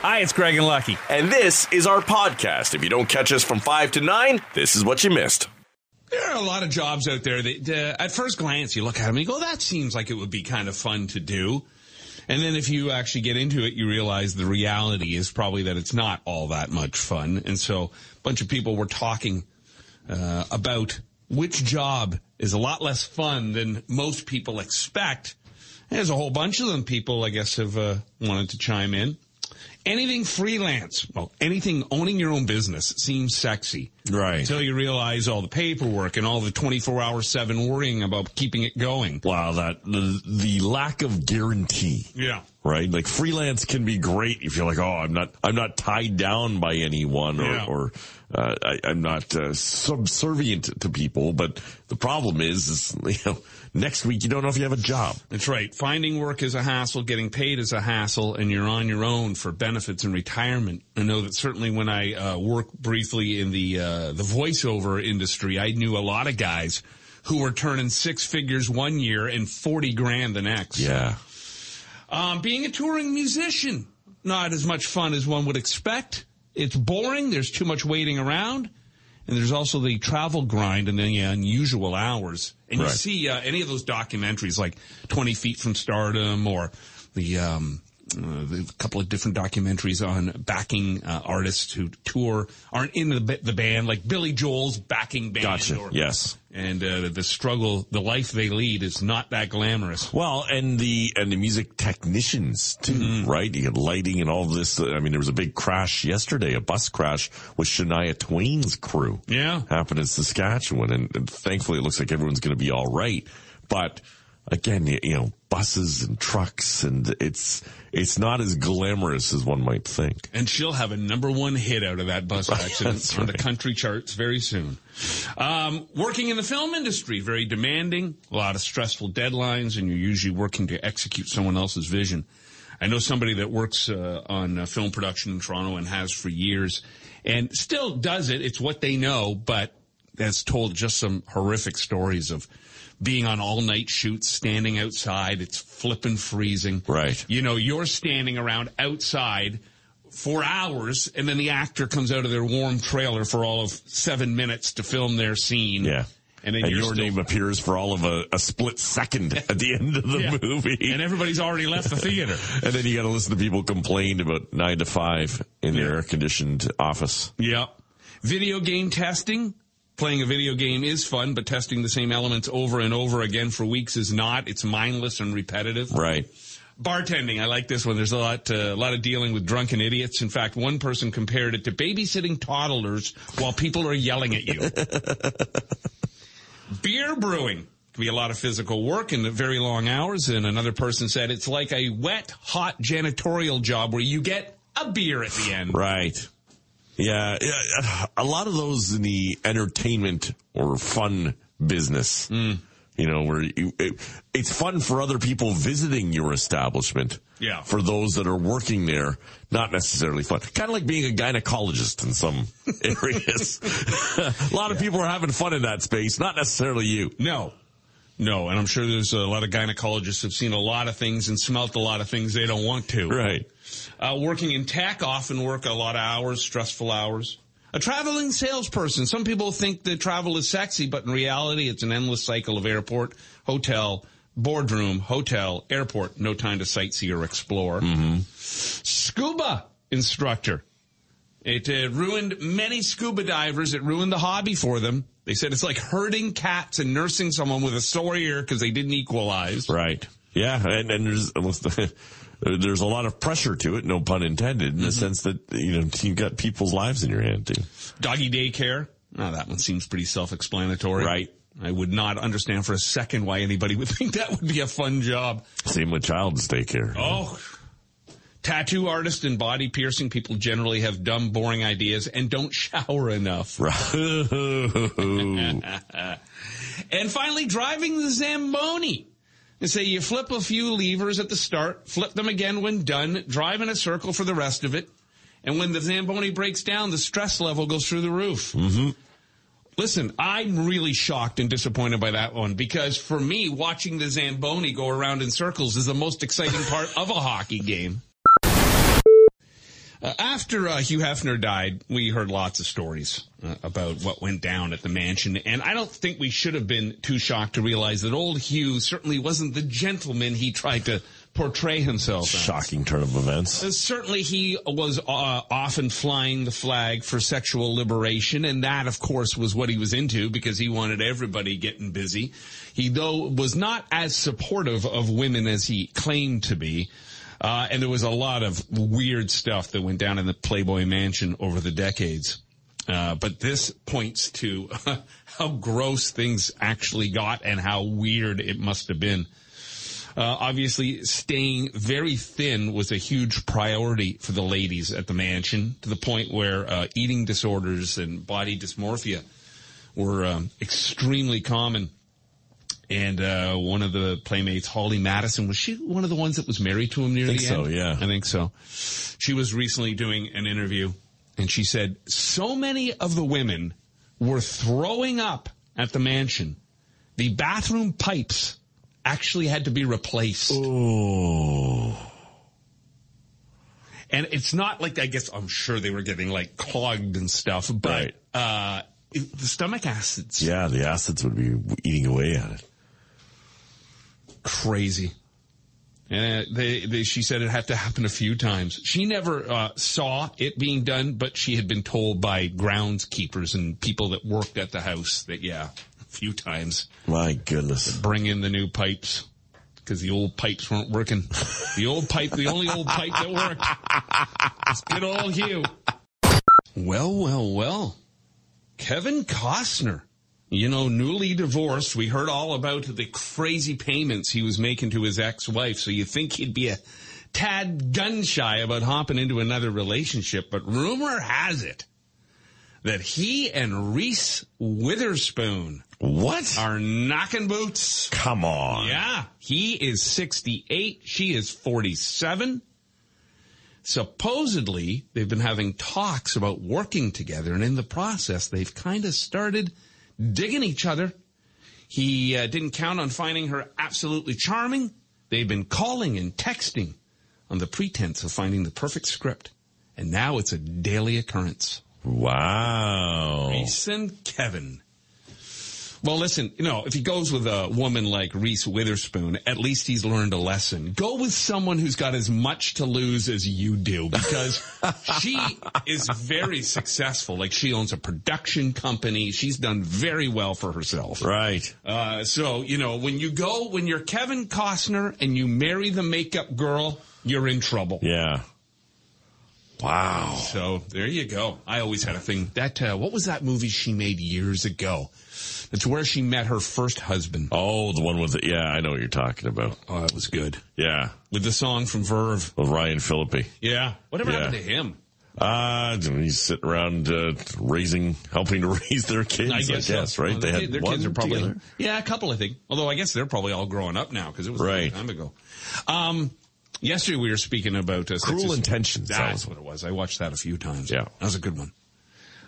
Hi, it's Craig and Lucky. And this is our podcast. If you don't catch us from 5 to 9, this is what you missed. There are a lot of jobs out there that, uh, at first glance, you look at them and you go, that seems like it would be kind of fun to do. And then if you actually get into it, you realize the reality is probably that it's not all that much fun. And so a bunch of people were talking uh, about which job is a lot less fun than most people expect. There's a whole bunch of them people, I guess, have uh, wanted to chime in. Anything freelance, well, anything owning your own business seems sexy. Right. Until you realize all the paperwork and all the 24 hour 7 worrying about keeping it going. Wow, that the, the lack of guarantee. Yeah. Right? Like freelance can be great if you're like, oh, I'm not, I'm not tied down by anyone or, Yeah. or uh, I, I'm not uh, subservient to people. But the problem is, is, you know, next week you don't know if you have a job. That's right. Finding work is a hassle, getting paid is a hassle, and you're on your own for benefits and retirement. I know that certainly when I uh, worked briefly in the uh, the voiceover industry, I knew a lot of guys who were turning six figures one year and forty grand the next. Yeah. Um, being a touring musician, not as much fun as one would expect. It's boring. There's too much waiting around. And there's also the travel grind and the unusual hours. And you see uh, any of those documentaries like 20 Feet from Stardom or the, um, uh, the couple of different documentaries on backing uh, artists who tour aren't in the, the band, like Billy Joel's backing band. Gotcha. or- Yes. And uh, the struggle, the life they lead is not that glamorous. Well, and the and the music technicians too, Mm-hmm. right? You get lighting and all this. I mean, there was a big crash yesterday, a bus crash with Shania Twain's crew. Yeah. happened in Saskatchewan, and, and thankfully it looks like everyone's going to be all right. But again, you, know, buses and trucks, and it's it's not as glamorous as one might think. And she'll have a number one hit out of that bus accident on the country charts very soon. Um, working in the film industry, very demanding, a lot of stressful deadlines, and you're usually working to execute someone else's vision. I know somebody that works uh, on uh, film production in Toronto and has for years, and still does it. It's what they know, but has told just some horrific stories of being on all night shoots, standing outside. It's flippin' freezing. Right. You know, you're standing around outside for hours, and then the actor comes out of their warm trailer for all of seven minutes to film their scene. Yeah. And then And your still- name appears for all of a, a split second at the end of the Yeah. movie. And everybody's already left the theater. And then you got to listen to people complain about nine to five in their air conditioned office. Yeah. Video game testing. Playing a video game is fun, but testing the same elements over and over again for weeks is not. It's mindless and repetitive. Right. Bartending, I like this one. There's a lot, uh, a lot of dealing with drunken idiots. In fact, one person compared it to babysitting toddlers while people are yelling at you. Beer brewing can be a lot of physical work and very long hours. And another person said it's like a wet, hot janitorial job where you get a beer at the end. Right. Yeah, yeah, a lot of those in the entertainment or fun business. Mm. You know, where you, it, it's fun for other people visiting your establishment. Yeah. For those that are working there, not necessarily fun. Kind of like being a gynecologist in some areas. a lot of people are having fun in that space, not necessarily you. No. No, and I'm sure there's a lot of gynecologists who've seen a lot of things and smelt a lot of things they don't want to. Right. Uh, working in tech often work a lot of hours, stressful hours. A traveling salesperson. Some people think that travel is sexy, but in reality, it's an endless cycle of airport, hotel, boardroom, hotel, airport. No time to sightsee or explore. Scuba instructor. It uh, ruined many scuba divers. It ruined the hobby for them. They said it's like herding cats and nursing someone with a sore ear because they didn't equalize. Right. Yeah, and, and there's there's a lot of pressure to it, no pun intended, in the mm-hmm. sense that you know you've got people's lives in your hand too. Doggy daycare. Oh, that one seems pretty self-explanatory. Right. I would not understand for a second why anybody would think that would be a fun job. Same with child's daycare. Oh. Tattoo artist and body piercing people generally have dumb, boring ideas and don't shower enough. And finally, driving the Zamboni. They say you flip a few levers at the start, flip them again when done, drive in a circle for the rest of it. And when the Zamboni breaks down, the stress level goes through the roof. Mm-hmm. Listen, I'm really shocked and disappointed by that one because for me, watching the Zamboni go around in circles is the most exciting part of a hockey game. Uh, after uh, Hugh Hefner died, we heard lots of stories uh, about what went down at the mansion, and I don't think we should have been too shocked to realize that old Hugh certainly wasn't the gentleman he tried to portray himself as. Shocking turn of events. Uh, Certainly, he was uh, often flying the flag for sexual liberation, and that, of course, was what he was into because he wanted everybody getting busy. He, though, was not as supportive of women as he claimed to be. Uh, and there was a lot of weird stuff that went down in the Playboy Mansion over the decades. Uh, but this points to how gross things actually got and how weird it must have been. Uh, obviously, staying very thin was a huge priority for the ladies at the mansion to the point where uh, eating disorders and body dysmorphia were um, extremely common. And uh, one of the playmates, Holly Madison, was she one of the ones that was married to him near I Think the so, end? yeah. I think so. She was recently doing an interview, and she said so many of the women were throwing up at the mansion. The bathroom pipes actually had to be replaced. Oh. And it's not like I guess I'm sure they were getting like clogged and stuff, but Right. uh, the stomach acids Yeah, the acids would be eating away at it. Crazy. And uh, they, they, she said it had to happen a few times. She never uh, saw it being done, but she had been told by groundskeepers and people that worked at the house that yeah, a few times My goodness. bring in the new pipes because the old pipes weren't working. The old pipe, the only old pipe that worked. It's good old Hugh. Well, well, well. Kevin Costner. You know, newly divorced, we heard all about the crazy payments he was making to his ex-wife, so you think he'd be a tad gun shy about hopping into another relationship, but rumor has it that he and Reese Witherspoon What? are knocking boots. Come on. Yeah, he is 68. She is 47. Supposedly, they've been having talks about working together, and in the process, they've kind of started digging each other. He uh, didn't count on finding her absolutely charming. They've been calling and texting on the pretense of finding the perfect script. And now it's a daily occurrence. Wow. Reese and Kevin. Well, listen, you know, if he goes with a woman like Reese Witherspoon, at least he's learned a lesson. Go with someone who's got as much to lose as you do because she is very successful. Like she owns a production company. She's done very well for herself. Right. Uh, so, you know, when you go, when you're Kevin Costner and you marry the makeup girl, you're in trouble. Yeah. Wow. So there you go. I always had a thing that, uh, what was that movie she made years ago? It's where she met her first husband. Oh, the one with the, yeah, I know what you're talking about. Oh, that was good. Yeah. With the song from Verve. With Ryan Phillippe. Yeah. Whatever Yeah. happened to him? Uh, he's sitting around, uh, raising, helping to raise their kids, I guess, so. right? Well, they their- had their one kids are probably, together. yeah, a couple, I think. Although I guess they're probably all growing up now because it was a long time ago. Um, yesterday we were speaking about uh, Cruel Intentions, that was- what it was. I watched that a few times. Yeah. That was a good one.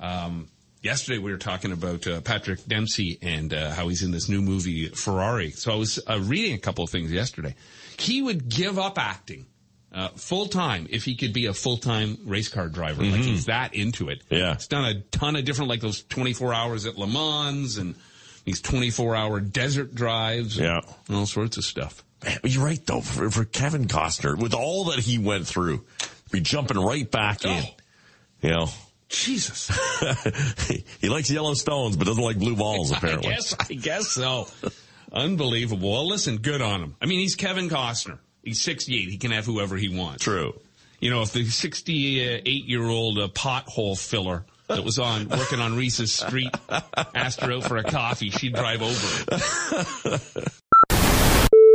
Um, yesterday we were talking about uh, Patrick Dempsey and uh, how he's in this new movie Ferrari. So I was uh, reading a couple of things yesterday. He would give up acting uh, full time if he could be a full time race car driver. Like he's that into it. Mm-hmm. Yeah. he's done a ton of different like those twenty four hours at Le Mans and these twenty four hour desert drives. and Yeah. all sorts of stuff. Man, you're right though. For, for Kevin Costner, with all that he went through, be jumping right back in. Oh. You know, Jesus. he likes yellow stones, but doesn't like blue balls. Apparently, I guess, I guess so. Unbelievable. Well, listen, good on him. I mean, he's Kevin Costner. He's 68. He can have whoever he wants. true. You know, if the 68 year old uh, pothole filler that was on working on Reese's Street asked her out for a coffee, she'd drive over.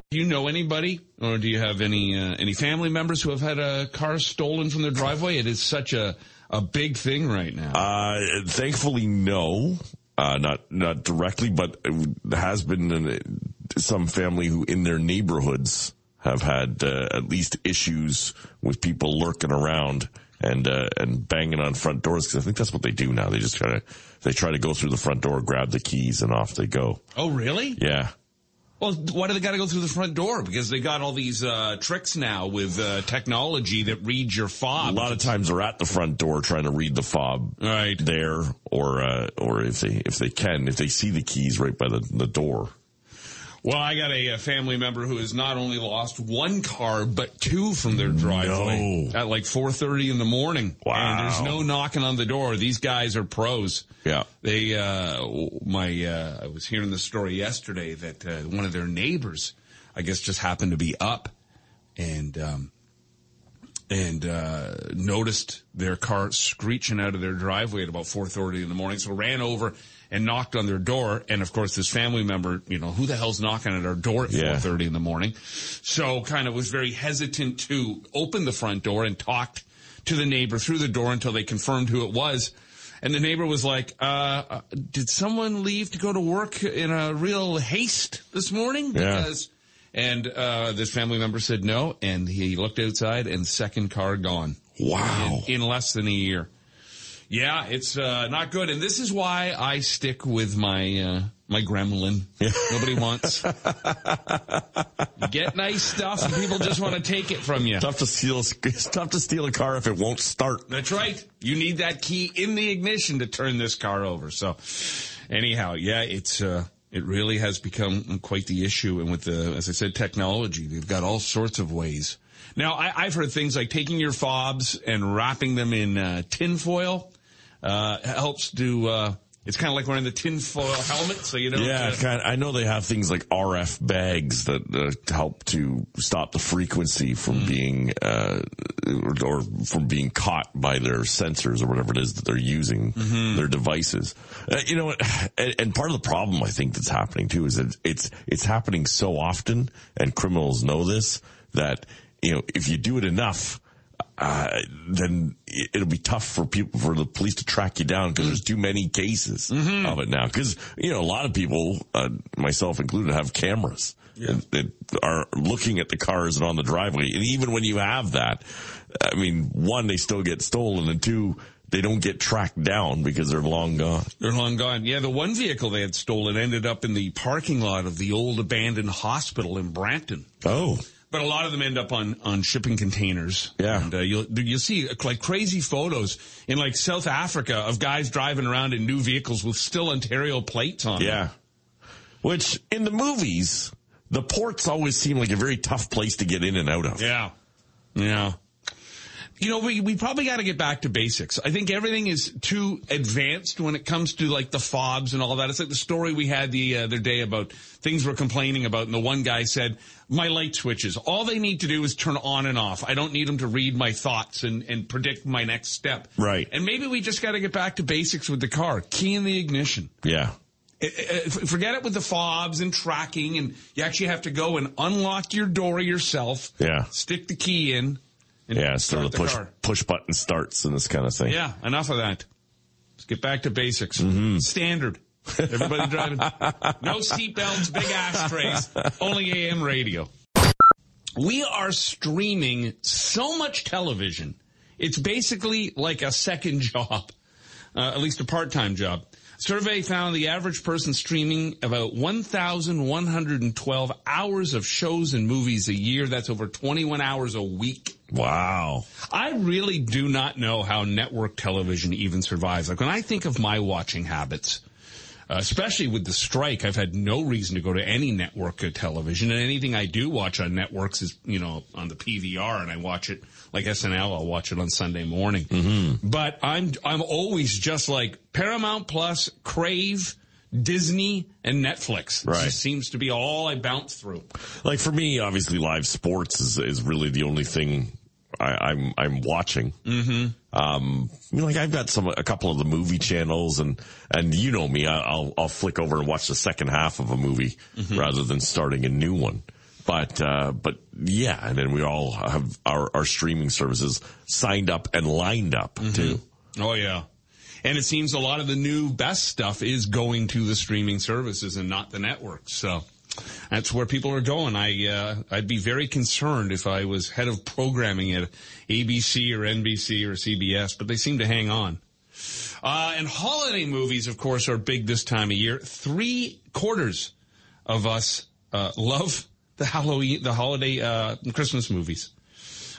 Do you know anybody, or do you have any uh, any family members who have had a car stolen from their driveway? It is such a a big thing right now. Uh, thankfully, no, uh, not not directly, but there has been an, some family who, in their neighborhoods, have had uh, at least issues with people lurking around and uh, and banging on front doors because I think that's what they do now. They just kind of they try to go through the front door, grab the keys, and off they go. oh, really? Yeah, Well, why do they got to go through the front door? Because they got all these uh, tricks now with uh, technology that reads your fob. A lot of times they're at the front door trying to read the fob Right. there, or uh, or if they if they can, if they see the keys right by the, the door. Well, I got a, a family member who has not only lost one car but two from their driveway No. at like 4:30 in the morning. Wow. And there's no knocking on the door. These guys are pros. Yeah. They uh my uh I was hearing the story yesterday that uh, one of their neighbors I guess just happened to be up and um and uh, noticed their car screeching out of their driveway at about 4:30 in the morning. So ran over and knocked on their door. And of course, this family member, you know, who the hell's knocking at our door at Yeah. 4:30 in the morning? So kind of was very hesitant to open the front door and talked to the neighbor through the door until they confirmed who it was. And the neighbor was like, uh, uh, "Did someone leave to go to work in a real haste this morning?" Yeah. And uh, this family member said no, and he looked outside, and second car gone. Wow. In, in less than a year. Yeah, it's uh, not good, and this is why I stick with my uh, my gremlin. Nobody wants. get nice stuff, and people just want to take it from you. Tough to steal. It's tough to steal a car if it won't start. That's right. You need that key in the ignition to turn this car over. So, anyhow, yeah, it's uh, it really has become quite the issue. And with the, as I said, technology, they've got all sorts of ways. Now, I, I've heard things like taking your fobs and wrapping them in uh, tinfoil uh, helps to. Uh, it's kind of like wearing the tinfoil helmet, so you don't. Yeah, uh, kind I know they have things like RF bags that uh, help to stop the frequency from being uh, or, or from being caught by their sensors or whatever it is that they're using their devices. Uh, you know, and, and part of the problem I think that's happening too is that it's it's happening so often, and criminals know this that you know if you do it enough. Uh, then it- it'll be tough for people for the police to track you down because there's too many cases of it now. Because you know a lot of people, uh, myself included, have cameras that, that are looking at the cars and on the driveway. And even when you have that, I mean, one they still get stolen, and two they don't get tracked down because they're long gone. They're long gone. Yeah, the one vehicle they had stolen ended up in the parking lot of the old abandoned hospital in Brampton. Oh, But a lot of them end up on, on shipping containers. Yeah. And uh, you'll, you'll see like crazy photos in like South Africa of guys driving around in new vehicles with still Ontario plates on them. yeah. Which in the movies, the ports always seem like a very tough place to get in and out of. Yeah. Yeah. You know, we, we probably got to get back to basics. I think everything is too advanced when it comes to like the fobs and all that. It's like the story we had the other day about things we're complaining about. And the one guy said, my light switches, all they need to do is turn on and off. I don't need them to read my thoughts and, and predict my next step. Right. And maybe we just got to get back to basics with the car. Key in the ignition. Yeah. Uh, uh, Forget it with the fobs and tracking, and you actually have to go and unlock your door yourself. Yeah. Stick the key in. Yeah, sort of the push car. push button starts and this kind of thing. Yeah, enough of that. Let's get back to basics. Mm-hmm. Standard. Everybody driving. No seatbelts, big ashtrays, only AM radio. We are streaming so much television. It's basically like a second job, uh, at least a part-time job. Survey found the average person streaming about 1,112 hours of shows and movies a year. That's over 21 hours a week. Wow. I really do not know how network television even survives. Like when I think of my watching habits, uh, especially with the strike, I've had no reason to go to any network uh, television, and anything I do watch on networks is, you know, on the PVR, and I watch it like SNL. I'll watch it on Sunday morning. But I'm I'm always just like Paramount Plus, Crave, Disney, and Netflix. It Right. just seems to be all I bounce through. Like for me, obviously, live sports is is really the only thing I, I'm I'm watching. Mm-hmm. Um, you know, like I've got some a couple of the movie channels, and and you know me, I- I'll I'll flick over and watch the second half of a movie rather than starting a new one. But uh, but yeah, and then we all have our our streaming services signed up and lined up too. Oh yeah. And it seems a lot of the new best stuff is going to the streaming services and not the networks. So that's where people are going. I uh, I'd be very concerned if I was head of programming at ABC or NBC or CBS, but they seem to hang on. Uh, and holiday movies, of course, are big this time of year. Three quarters of us uh, love the Halloween, the holiday, uh, Christmas movies.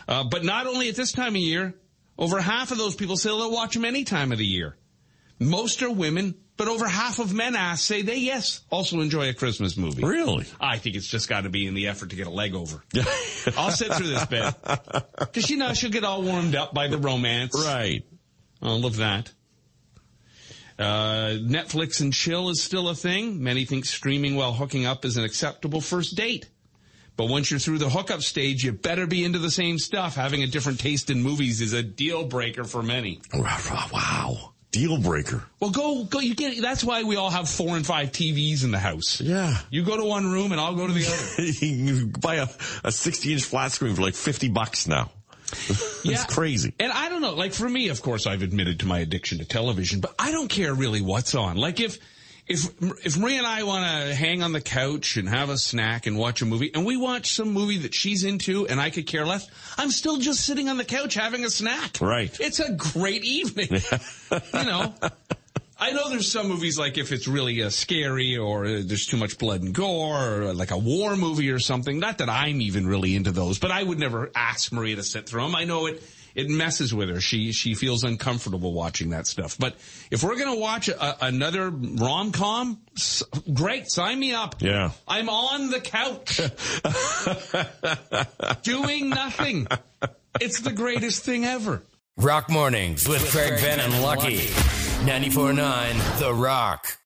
Uh, but not only at this time of year, over half of those people say they'll watch them any time of the year. Most are women, but over half of men asked say they, yes, also enjoy a Christmas movie. Really? I think it's just got to be in the effort to get a leg over. I'll sit through this bit. Because, you know, she'll get all warmed up by the romance. Right. All of that. Uh, Netflix and chill is still a thing. Many think streaming while hooking up is an acceptable first date. But once you're through the hookup stage, you better be into the same stuff. Having a different taste in movies is a deal breaker for many. Wow. Deal breaker. Well, go, go, you get, that's why we all have four and five TVs in the house. Yeah. You go to one room and I'll go to the other. you buy a, a 60 inch flat screen for like 50 bucks now. it's crazy. And I don't know, like for me, of course, I've admitted to my addiction to television, but I don't care really what's on. Like if, if, if Maria and I want to hang on the couch and have a snack and watch a movie and we watch some movie that she's into and I could care less, I'm still just sitting on the couch having a snack. Right. It's a great evening. you know, I know there's some movies like if it's really uh, scary or uh, there's too much blood and gore or uh, like a war movie or something. Not that I'm even really into those, but I would never ask Maria to sit through them. I know it it messes with her. She she feels uncomfortable watching that stuff. But if we're gonna watch a, another rom com, great, sign me up. Yeah, I'm on the couch doing nothing. It's the greatest thing ever. Rock mornings with, with Craig, Craig Venn and Lucky. 94.9 The Rock.